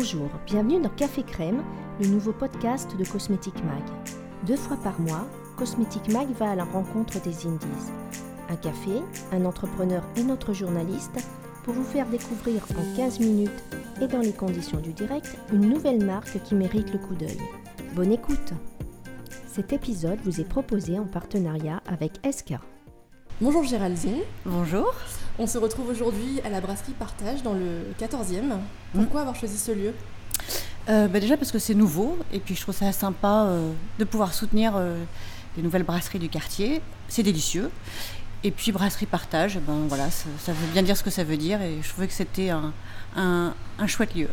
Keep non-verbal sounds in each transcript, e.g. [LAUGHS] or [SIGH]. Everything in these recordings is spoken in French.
Bonjour, bienvenue dans Café Crème, le nouveau podcast de Cosmetic Mag. Deux fois par mois, Cosmetic Mag va à la rencontre des indies. Un café, un entrepreneur et notre journaliste pour vous faire découvrir en 15 minutes et dans les conditions du direct une nouvelle marque qui mérite le coup d'œil. Bonne écoute Cet épisode vous est proposé en partenariat avec Eska. Bonjour Géraldine. Bonjour. On se retrouve aujourd'hui à la brasserie Partage dans le 14e. Pourquoi avoir choisi ce lieu? Euh, bah déjà parce que c'est nouveau et puis je trouve ça sympa euh, de pouvoir soutenir euh, les nouvelles brasseries du quartier. C'est délicieux. Et puis brasserie partage, ben voilà, ça, ça veut bien dire ce que ça veut dire et je trouvais que c'était un, un- un chouette lieu.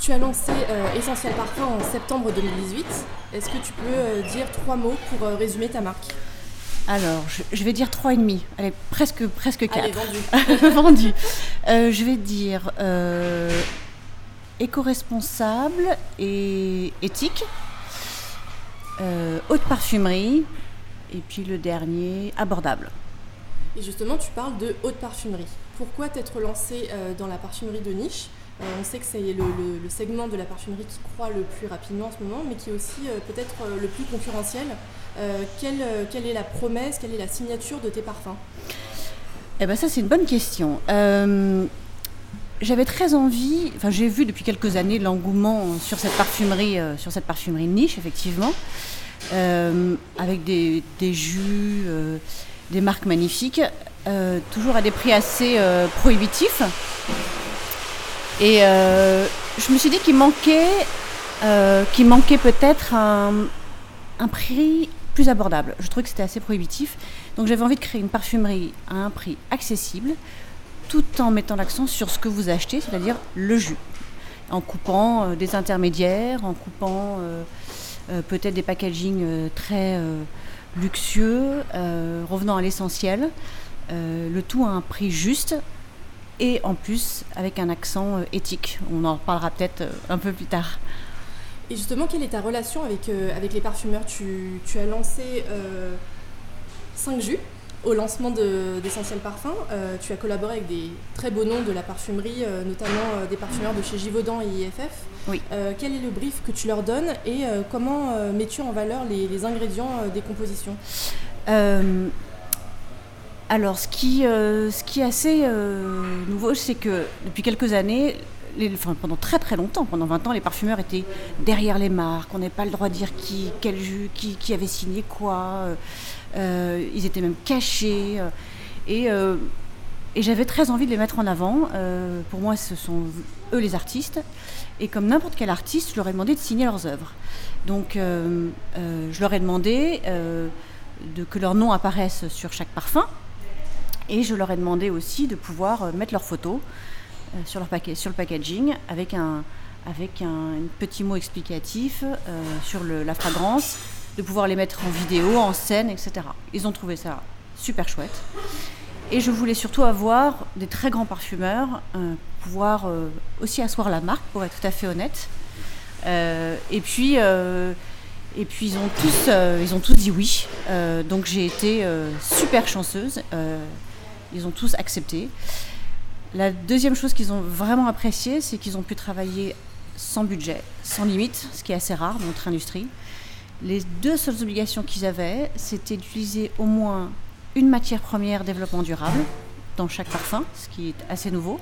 Tu as lancé Essentiel Parfum en septembre 2018. Est-ce que tu peux dire trois mots pour résumer ta marque? Alors, je, je vais dire trois et demi. Allez, presque presque Allez, quatre. vendu. [LAUGHS] Vendu. Euh, je vais dire euh, éco-responsable et éthique, euh, haute parfumerie, et puis le dernier, abordable. Et justement, tu parles de haute parfumerie. Pourquoi t'être lancé dans la parfumerie de niche? On sait que c'est le, le- le segment de la parfumerie qui croît le plus rapidement en ce moment, mais qui est aussi peut-être le plus concurrentiel. Euh, quelle, euh, quelle est la promesse, quelle est la signature de tes parfums Eh ben ça c'est une bonne question. Euh, J'avais très envie, enfin j'ai vu depuis quelques années l'engouement sur cette parfumerie, sur cette parfumerie niche effectivement, avec des, jus, des marques magnifiques, toujours à des prix assez prohibitifs. Et je me suis dit qu'il manquait, peut-être un prix plus abordable. Je trouvais que c'était assez prohibitif. Donc j'avais envie de créer une parfumerie à un prix accessible, tout en mettant l'accent sur ce que vous achetez, c'est-à-dire le jus. En coupant euh, des intermédiaires, en coupant euh, euh, peut-être des packagings très luxueux, revenant à l'essentiel. Le tout à un prix juste et en plus avec un accent éthique. On en reparlera peut-être un peu plus tard. Et justement, quelle est ta relation avec, euh, avec les parfumeurs? Tu, tu as lancé 5 jus au lancement de- d'Essentiel Parfum. Euh, tu as collaboré avec des très beaux noms de la parfumerie, euh, notamment euh, des parfumeurs de chez Givaudan et IFF. Oui. Euh, quel est le brief que tu leur donnes et euh, comment euh, mets-tu en valeur les, les ingrédients euh, des compositions? Euh, alors, ce qui, euh, ce qui est assez euh, nouveau, c'est que depuis quelques années, pendant très très longtemps, pendant 20 ans, les parfumeurs étaient derrière les marques. On n'avait pas le droit de dire qui, quel jus, qui, qui avait signé quoi. euh, euh, ils étaient même cachés. euh, et j'avais très envie de les mettre en avant. Pour moi, ce sont eux les artistes. Et comme n'importe quel artiste, je leur ai demandé de signer leurs œuvres. Donc, je leur ai demandé de, que leur nom apparaisse sur chaque parfum. Et je leur ai demandé aussi de pouvoir mettre leurs photos sur, leur paquet, sur le packaging avec un, avec un, petit mot explicatif euh, sur la fragrance, de pouvoir les mettre en vidéo, en scène, etc. Ils ont trouvé ça super chouette. Et je voulais surtout avoir des très grands parfumeurs, euh, pouvoir euh, aussi asseoir la marque, pour être tout à fait honnête. Euh, et puis, euh, et puis ils ont tous, euh, ils ont tous dit oui. Euh, donc j'ai été euh, super chanceuse. Euh, ils ont tous accepté. La deuxième chose qu'ils ont vraiment apprécié, c'est qu'ils ont pu travailler sans budget, sans limite, ce qui est assez rare dans notre industrie. Les deux seules obligations qu'ils avaient, c'était d'utiliser au moins une matière première développement durable dans chaque parfum, ce qui est assez nouveau.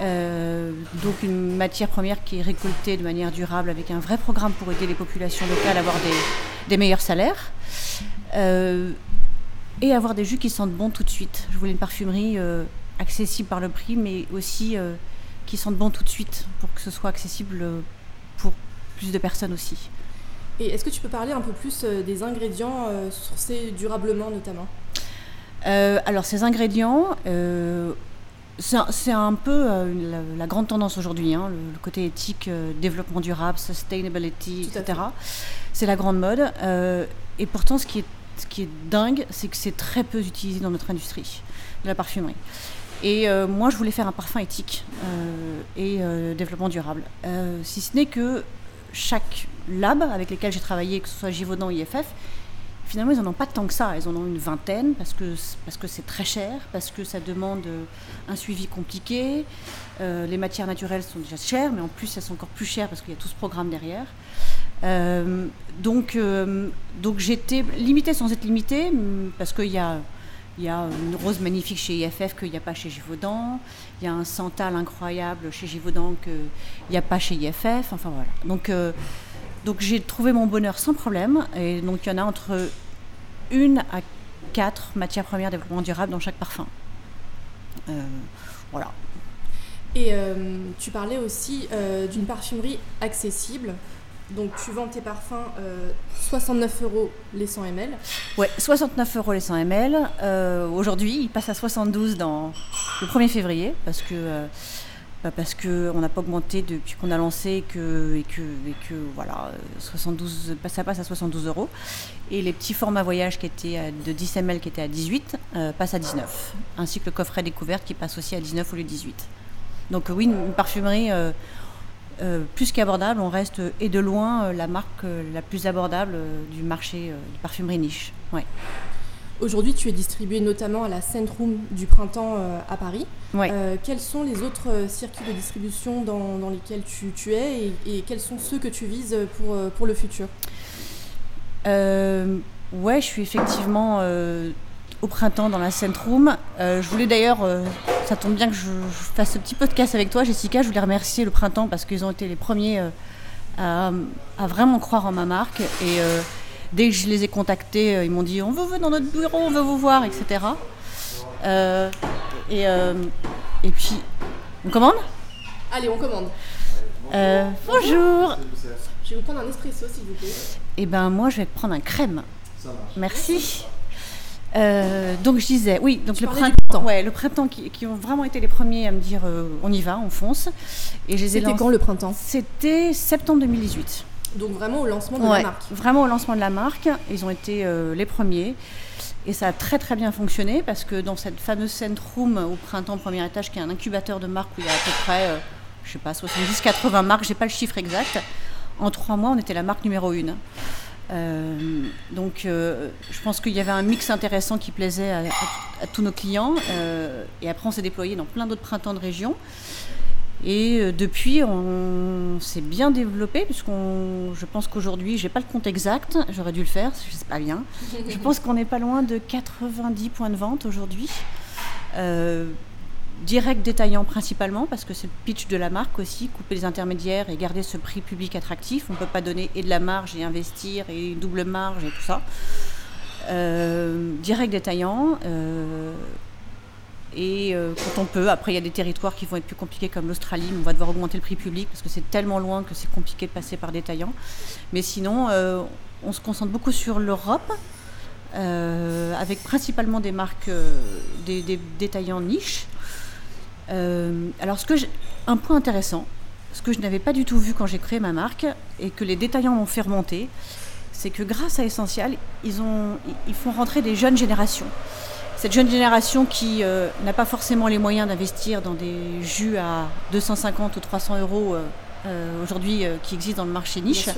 Euh, donc une matière première qui est récoltée de manière durable avec un vrai programme pour aider les populations locales à avoir des, des meilleurs salaires. Euh, et avoir des jus qui sentent bon tout de suite. Je voulais une parfumerie euh, accessible par le prix, mais aussi euh, qui sentent bon tout de suite pour que ce soit accessible euh, pour plus de personnes aussi. Et est-ce que tu peux parler un peu plus euh, des ingrédients sourcés durablement notamment? Alors ces ingrédients, c'est un- peu la, la grande tendance aujourd'hui, hein, le, le côté éthique, développement durable, sustainability, etc. C'est la grande mode. et pourtant, ce qui est, ce qui est dingue, c'est que c'est très peu utilisé dans notre industrie de la parfumerie. Et euh, moi, je voulais faire un parfum éthique euh, et euh, développement durable. Si ce n'est que chaque lab avec lesquels j'ai travaillé, que ce soit Givaudan ou IFF, finalement, ils n'en ont pas tant que ça. Ils en ont une vingtaine parce que parce que c'est très cher, parce que ça demande un suivi compliqué. Les matières naturelles sont déjà chères, mais en plus, elles sont encore plus chères parce qu'il y a tout ce programme derrière. Donc, donc j'étais limitée sans être limitée parce qu'il y a il y a une rose magnifique chez IFF qu'il n'y a pas chez Givaudan. Il y a un santal incroyable chez Givaudan qu'il n'y a pas chez IFF. Enfin voilà. Donc, donc j'ai trouvé mon bonheur sans problème. Et donc il y en a entre une à quatre matières premières développement durable dans chaque parfum. voilà. Et euh, tu parlais aussi euh, d'une parfumerie accessible. Donc tu vends tes parfums 69 euh, euros les 100 ml. Ouais, 69 euros les 100 ml. Aujourd'hui, il passe à 72 dans le 1er février parce que bah, parce que on n'a pas augmenté depuis qu'on a lancé et que voilà 72 ça passe à 72 euros et les petits formats voyage qui étaient de 10 ml qui étaient à 18 passent à 19 ainsi que le coffret découverte qui passe aussi à 19 au lieu de 18. Donc oui, une parfumerie euh, euh, plus qu'abordable. On reste et de loin euh, la marque la plus abordable du marché de parfumerie niche. Ouais. Aujourd'hui, tu es distribué notamment à la Room du printemps à Paris. Ouais. quels sont les autres circuits de distribution dans, lesquels tu, es et, quels sont ceux que tu vises pour, pour le futur? Ouais, je suis effectivement au printemps dans la Room. je voulais d'ailleurs ça tombe bien que je, fasse ce petit podcast avec toi, Jessica. Je voulais remercier le printemps parce qu'ils ont été les premiers euh, à, vraiment croire en ma marque. Et euh, dès que je les ai contactés, euh, ils m'ont dit on veut vous dans notre bureau, on veut vous voir, etc. et, et puis, on commande? Allez, on commande. bonjour. Je vais vous prendre un espresso, s'il vous plaît. Eh ben, moi, je vais prendre un crème. Merci. Euh, donc je disais, oui, donc le printemps, ouais, le printemps qui, ont vraiment été les premiers à me dire euh, on y va, on fonce. Et C'était quand le printemps? C'était septembre 2018. Donc vraiment au lancement de la marque. Vraiment au lancement de la marque, ils ont été euh, les premiers. Et ça a très très bien fonctionné parce que dans cette fameuse Cent Room au printemps, premier étage, qui est un incubateur de marques où il y a à peu près, je sais pas, 70-80 marques, j'ai pas le chiffre exact. En trois mois, on était la marque numéro une. Euh, donc, euh, je pense qu'il y avait un mix intéressant qui plaisait à, tous nos clients. Euh, et après, on s'est déployé dans plein d'autres printemps de région. Et depuis, on s'est bien développé, puisqu'on, je pense qu'aujourd'hui, j'ai pas le compte exact, j'aurais dû le faire, je sais pas bien. [LAUGHS] Je pense qu'on n'est pas loin de 90 points de vente aujourd'hui direct détaillant principalement, parce que c'est le pitch de la marque aussi, couper les intermédiaires et garder ce prix public attractif. On ne peut pas donner et de la marge et investir et une double marge et tout ça. Euh, direct détaillant. Euh, et euh, quand on peut, après il y a des territoires qui vont être plus compliqués comme l'Australie, on va devoir augmenter le prix public parce que c'est tellement loin que c'est compliqué de passer par détaillant. Mais sinon, on se concentre beaucoup sur l'Europe, avec principalement des marques, des, des détaillants niches. Euh, alors, ce que un point intéressant, ce que je n'avais pas du tout vu quand j'ai créé ma marque et que les détaillants m'ont fait remonter, c'est que grâce à Essential, ils, ont, ils font rentrer des jeunes générations. Cette jeune génération qui euh, n'a pas forcément les moyens d'investir dans des jus à 250 ou 300 euros euh, aujourd'hui qui existent dans le marché niche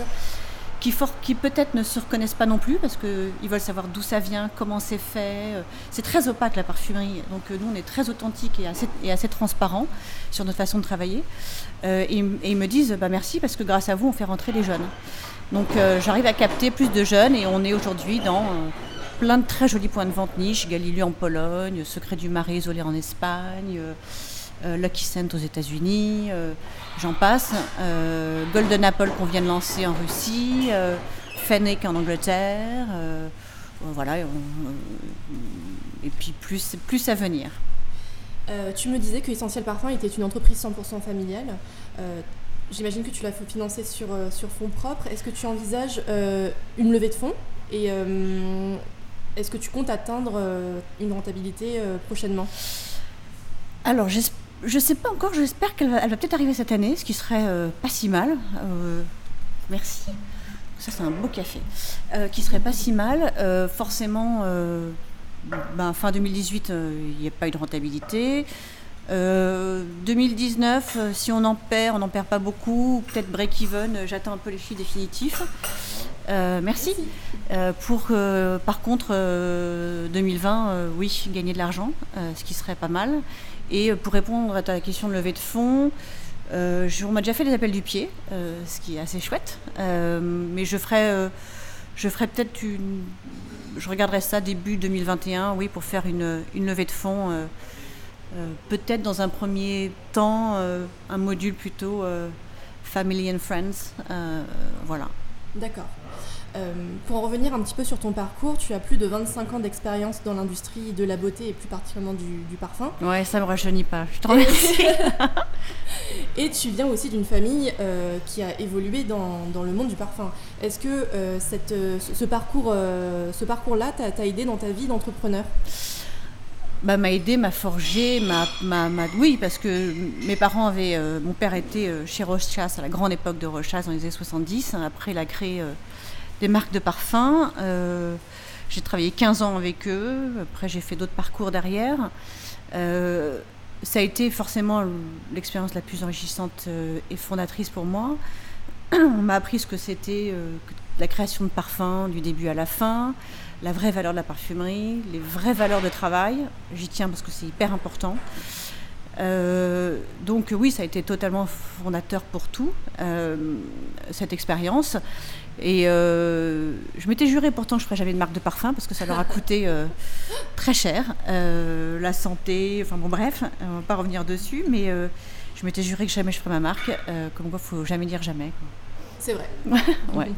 qui, qui peut-être ne se reconnaissent pas non plus parce qu'ils veulent savoir d'où ça vient, comment c'est fait. Euh, c'est très opaque la parfumerie, donc euh, nous on est très authentique et assez, et transparent sur notre façon de travailler. Euh, et, ils me disent bah, merci parce que grâce à vous on fait rentrer les jeunes. Donc j'arrive à capter plus de jeunes et on est aujourd'hui dans plein de très jolis points de vente niche, Galilée en Pologne, Secret du Marais isolé en Espagne. Euh, Lucky Scent aux États-Unis, euh, j'en passe. Euh, Golden Apple qu'on vient de lancer en Russie, Fennec en Angleterre. voilà, et puis plus, plus à venir. tu me disais que Essentiel Parfum était une entreprise 100% familiale. J'imagine que tu l'as financée sur, sur fonds propres. Est-ce que tu envisages une levée de fonds Et est-ce que tu comptes atteindre une rentabilité prochainement? Alors, j'espère je sais pas encore, j'espère qu'elle va, peut-être arriver cette année, ce qui serait euh, pas si mal. Euh, merci. Ça, c'est un beau café. Euh, qui serait pas si mal. forcément, ben, fin 2018, il n'y a pas eu de rentabilité. 2019, si on en perd, on n'en perd pas beaucoup. Peut-être break-even, j'attends un peu les chiffres définitifs. merci. pour, par contre, 2020, oui, gagner de l'argent, ce qui serait pas mal. Et pour répondre à ta question de levée de fonds, on m'a déjà fait des appels du pied, ce qui est assez chouette. mais je ferai, je ferai peut-être une. Je regarderai ça début 2021, oui, pour faire une, une levée de fonds euh, peut-être dans un premier temps, euh, un module plutôt euh, Family and Friends. voilà. D'accord. Pour en revenir un petit peu sur ton parcours, tu as plus de 25 ans d'expérience dans l'industrie de la beauté et plus particulièrement du, parfum. Ouais, ça me rajeunit pas, je te remercie. [LAUGHS] et tu viens aussi d'une famille qui a évolué dans, dans, le monde du parfum. Est-ce que cette, ce parcours, ce parcours-là t'a aidé dans ta vie d'entrepreneur? Bah, m'a aidé, m'a forgé, m'a, oui, parce que mes parents avaient, euh, mon père était euh, chez Rochas à la grande époque de Rochas dans les années 70. Après, il a créé euh, des marques de parfums. j'ai travaillé 15 ans avec eux. Après, j'ai fait d'autres parcours derrière. ça a été forcément l'expérience la plus enrichissante et fondatrice pour moi. [CLEARS THROAT] On m'a appris ce que c'était la création de parfums du début à la fin la vraie valeur de la parfumerie, les vraies valeurs de travail. J'y tiens parce que c'est hyper important. Euh, donc oui, ça a été totalement fondateur pour tout, euh, cette expérience. Et euh, je m'étais juré pourtant que je ferais jamais de marque de parfum parce que ça leur a coûté très cher. la santé, enfin bon bref, on va pas revenir dessus, mais je m'étais juré que jamais je ferais ma marque. comme quoi, faut jamais dire jamais. C'est vrai. [LAUGHS] ouais.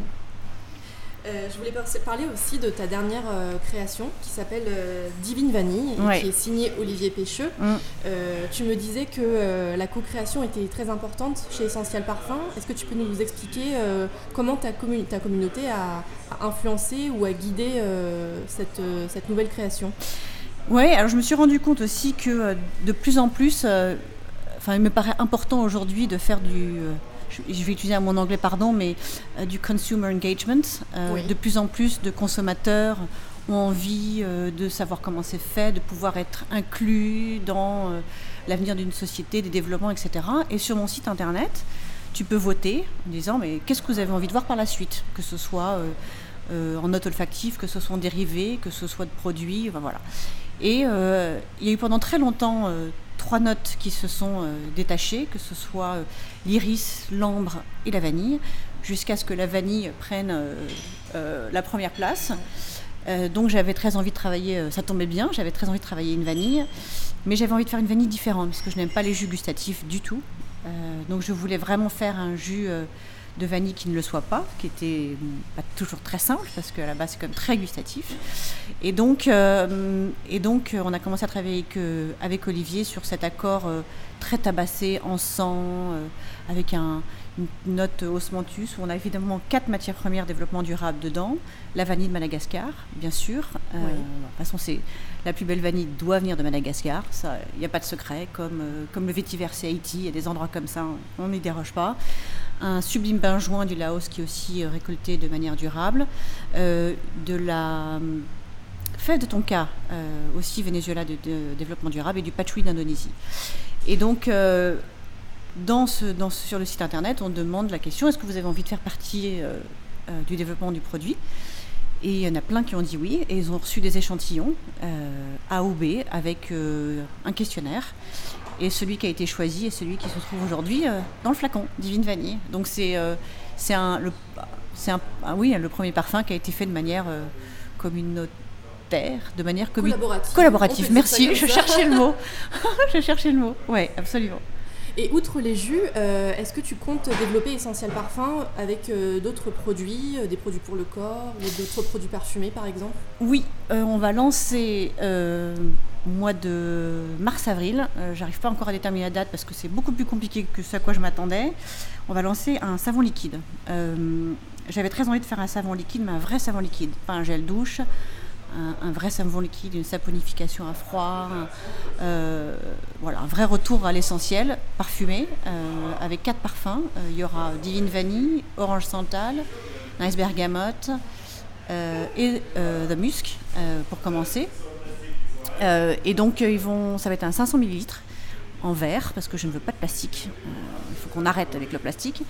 Euh, je voulais parler aussi de ta dernière euh, création qui s'appelle euh, Divine Vanille, qui est signée Olivier Pêcheux. Mm. tu me disais que la co-création était très importante chez Essentiel Parfum. Est-ce que tu peux nous expliquer comment ta, ta, communauté a, influencé ou a guidé cette, cette, nouvelle création? Oui, alors je me suis rendu compte aussi que de plus en plus, enfin, il me paraît important aujourd'hui de faire du je vais utiliser mon anglais, pardon, mais euh, du consumer engagement. Euh, de plus en plus de consommateurs ont envie euh, de savoir comment c'est fait, de pouvoir être inclus dans l'avenir d'une société, des développements, etc. Et sur mon site internet, tu peux voter en disant mais qu'est-ce que vous avez envie de voir par la suite, que ce soit en note olfactive, que ce soit en dérivé, que ce soit de produits, voilà. Et il y a eu pendant très longtemps trois notes qui se sont euh, détachées, que ce soit euh, l'iris, l'ambre et la vanille, jusqu'à ce que la vanille prenne euh, la première place. donc j'avais très envie de travailler, ça tombait bien, j'avais très envie de travailler une vanille, mais j'avais envie de faire une vanille différente, parce que je n'aime pas les jus gustatifs du tout. donc je voulais vraiment faire un jus de vanille qui ne le soit pas, qui était pas toujours très simple parce qu'à la base c'est quand même très gustatif. Et donc, euh, et donc on a commencé à travailler avec, euh, avec Olivier sur cet accord euh, très tabassé en sang, avec un, une note osmanthus où on a évidemment quatre matières premières développement durable dedans. La vanille de Madagascar, bien sûr. De toute façon, c'est la plus belle vanille doit venir de Madagascar. Il n'y a pas de secret. Comme, comme le vétiver, c'est Haïti. Il y a des endroits comme ça, on n'y déroge pas un sublime bain joint du Laos qui est aussi euh, récolté de manière durable, euh, de la euh, fève de tonka, aussi Venezuela de, développement durable, et du patchouli d'Indonésie. Et donc, sur le site internet, on demande la question est-ce que vous avez envie de faire partie du développement du produit? Et il y en a plein qui ont dit oui, et ils ont reçu des échantillons A ou B avec un questionnaire. Et celui qui a été choisi est celui qui se trouve aujourd'hui euh, dans le flacon, Divine Vanille. Donc c'est euh, c'est un, le, un, ah oui, le premier parfum qui a été fait de manière euh, communautaire, de manière collaborative. collaborative. Merci, [LAUGHS] [LAUGHS] je cherchais le mot. je cherchais le mot. Oui, absolument. Et outre les jus, est-ce que tu comptes développer Essentiel Parfum avec d'autres produits, des produits pour le corps ou d'autres produits parfumés par exemple? Oui, on va lancer mois de mars-avril. Euh, j'arrive pas encore à déterminer la date parce que c'est beaucoup plus compliqué que ce à quoi je m'attendais. On va lancer un savon liquide. Euh, j'avais très envie de faire un savon liquide, mais un vrai savon liquide, pas un gel douche. Un, vrai savon liquide, une saponification à froid, euh, voilà, un vrai retour à l'essentiel, parfumé, avec quatre parfums. Il y aura Divine Vanille, Orange Santal, Nice Bergamote et The Musk pour commencer. Euh, et donc, euh, ils vont, ça va être un 500 ml en verre, parce que je ne veux pas de plastique. Euh, il faut qu'on arrête avec le plastique.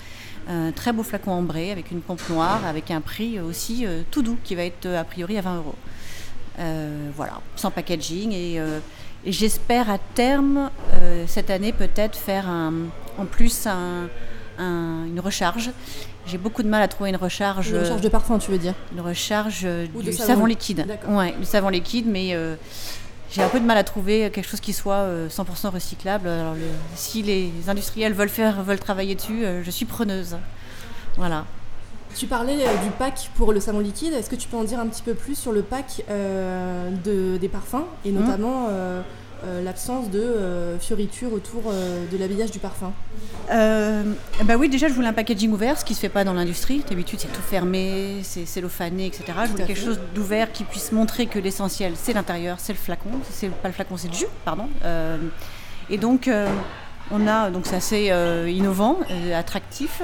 Un très beau flacon ambré avec une pompe noire, avec un prix aussi tout doux qui va être a priori à 20 euros. voilà, sans packaging et, j'espère à terme cette année peut-être faire en plus une recharge j'ai beaucoup de mal à trouver une recharge. Une recharge de parfum, tu veux dire? Une recharge du savon, liquide. Ouais, du savon liquide, mais j'ai un peu de mal à trouver quelque chose qui soit 100% euh, recyclable. Alors, si les industriels veulent faire, veulent travailler dessus, euh, je suis preneuse. Voilà. Tu parlais du pack pour le savon liquide. Est-ce que tu peux en dire un petit peu plus sur le pack de, des parfums et mmh. notamment euh, l'absence de euh, fioritures autour euh, de l'habillage du parfum bah Oui, déjà, je voulais un packaging ouvert, ce qui ne se fait pas dans l'industrie. D'habitude, c'est tout fermé, c'est cellophané, etc. Je voulais quelque chose d'ouvert qui puisse montrer que l'essentiel, c'est l'intérieur, c'est le flacon. C'est pas le flacon, c'est le jus, pardon. et donc, on a, donc c'est assez innovant, attractif.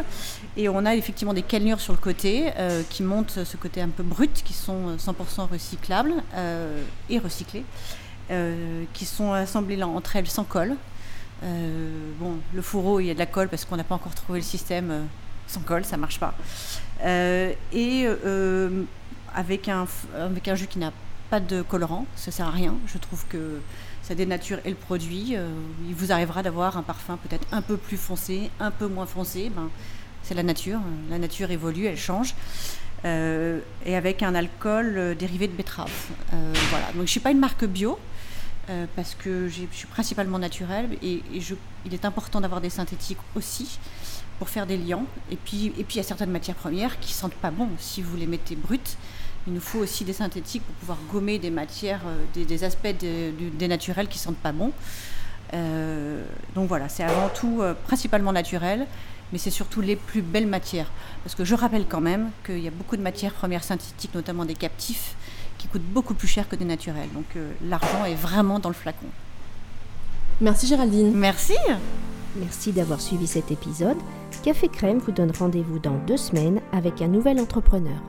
Et on a effectivement des cannures sur le côté qui montrent ce côté un peu brut, qui sont 100% recyclables et recyclés. Euh, qui sont assemblées entre elles sans colle. Euh, bon, le fourreau, il y a de la colle parce qu'on n'a pas encore trouvé le système euh, sans colle, ça marche pas. et avec, un, avec un jus qui n'a pas de colorant, ça sert à rien. Je trouve que ça dénature et le produit. il vous arrivera d'avoir un parfum peut-être un peu plus foncé, un peu moins foncé. Ben, c'est la nature. La nature évolue, elle change. et avec un alcool dérivé de betterave. voilà. Donc je suis pas une marque bio, euh, parce que je suis principalement naturelle et, il est important d'avoir des synthétiques aussi pour faire des liants. Et puis, il y a certaines matières premières qui sentent pas bon si vous les mettez brutes. Il nous faut aussi des synthétiques pour pouvoir gommer des matières, euh, des, aspects des naturels qui sentent pas bon. Euh, donc voilà, c'est avant tout principalement naturel, mais c'est surtout les plus belles matières. Parce que je rappelle quand même qu'il y a beaucoup de matières premières synthétiques, notamment des captifs, qui coûtent beaucoup plus cher que des naturels. Donc euh, l'argent est vraiment dans le flacon. Merci Géraldine. Merci. Merci d'avoir suivi cet épisode. Café Crème vous donne rendez-vous dans deux semaines avec un nouvel entrepreneur.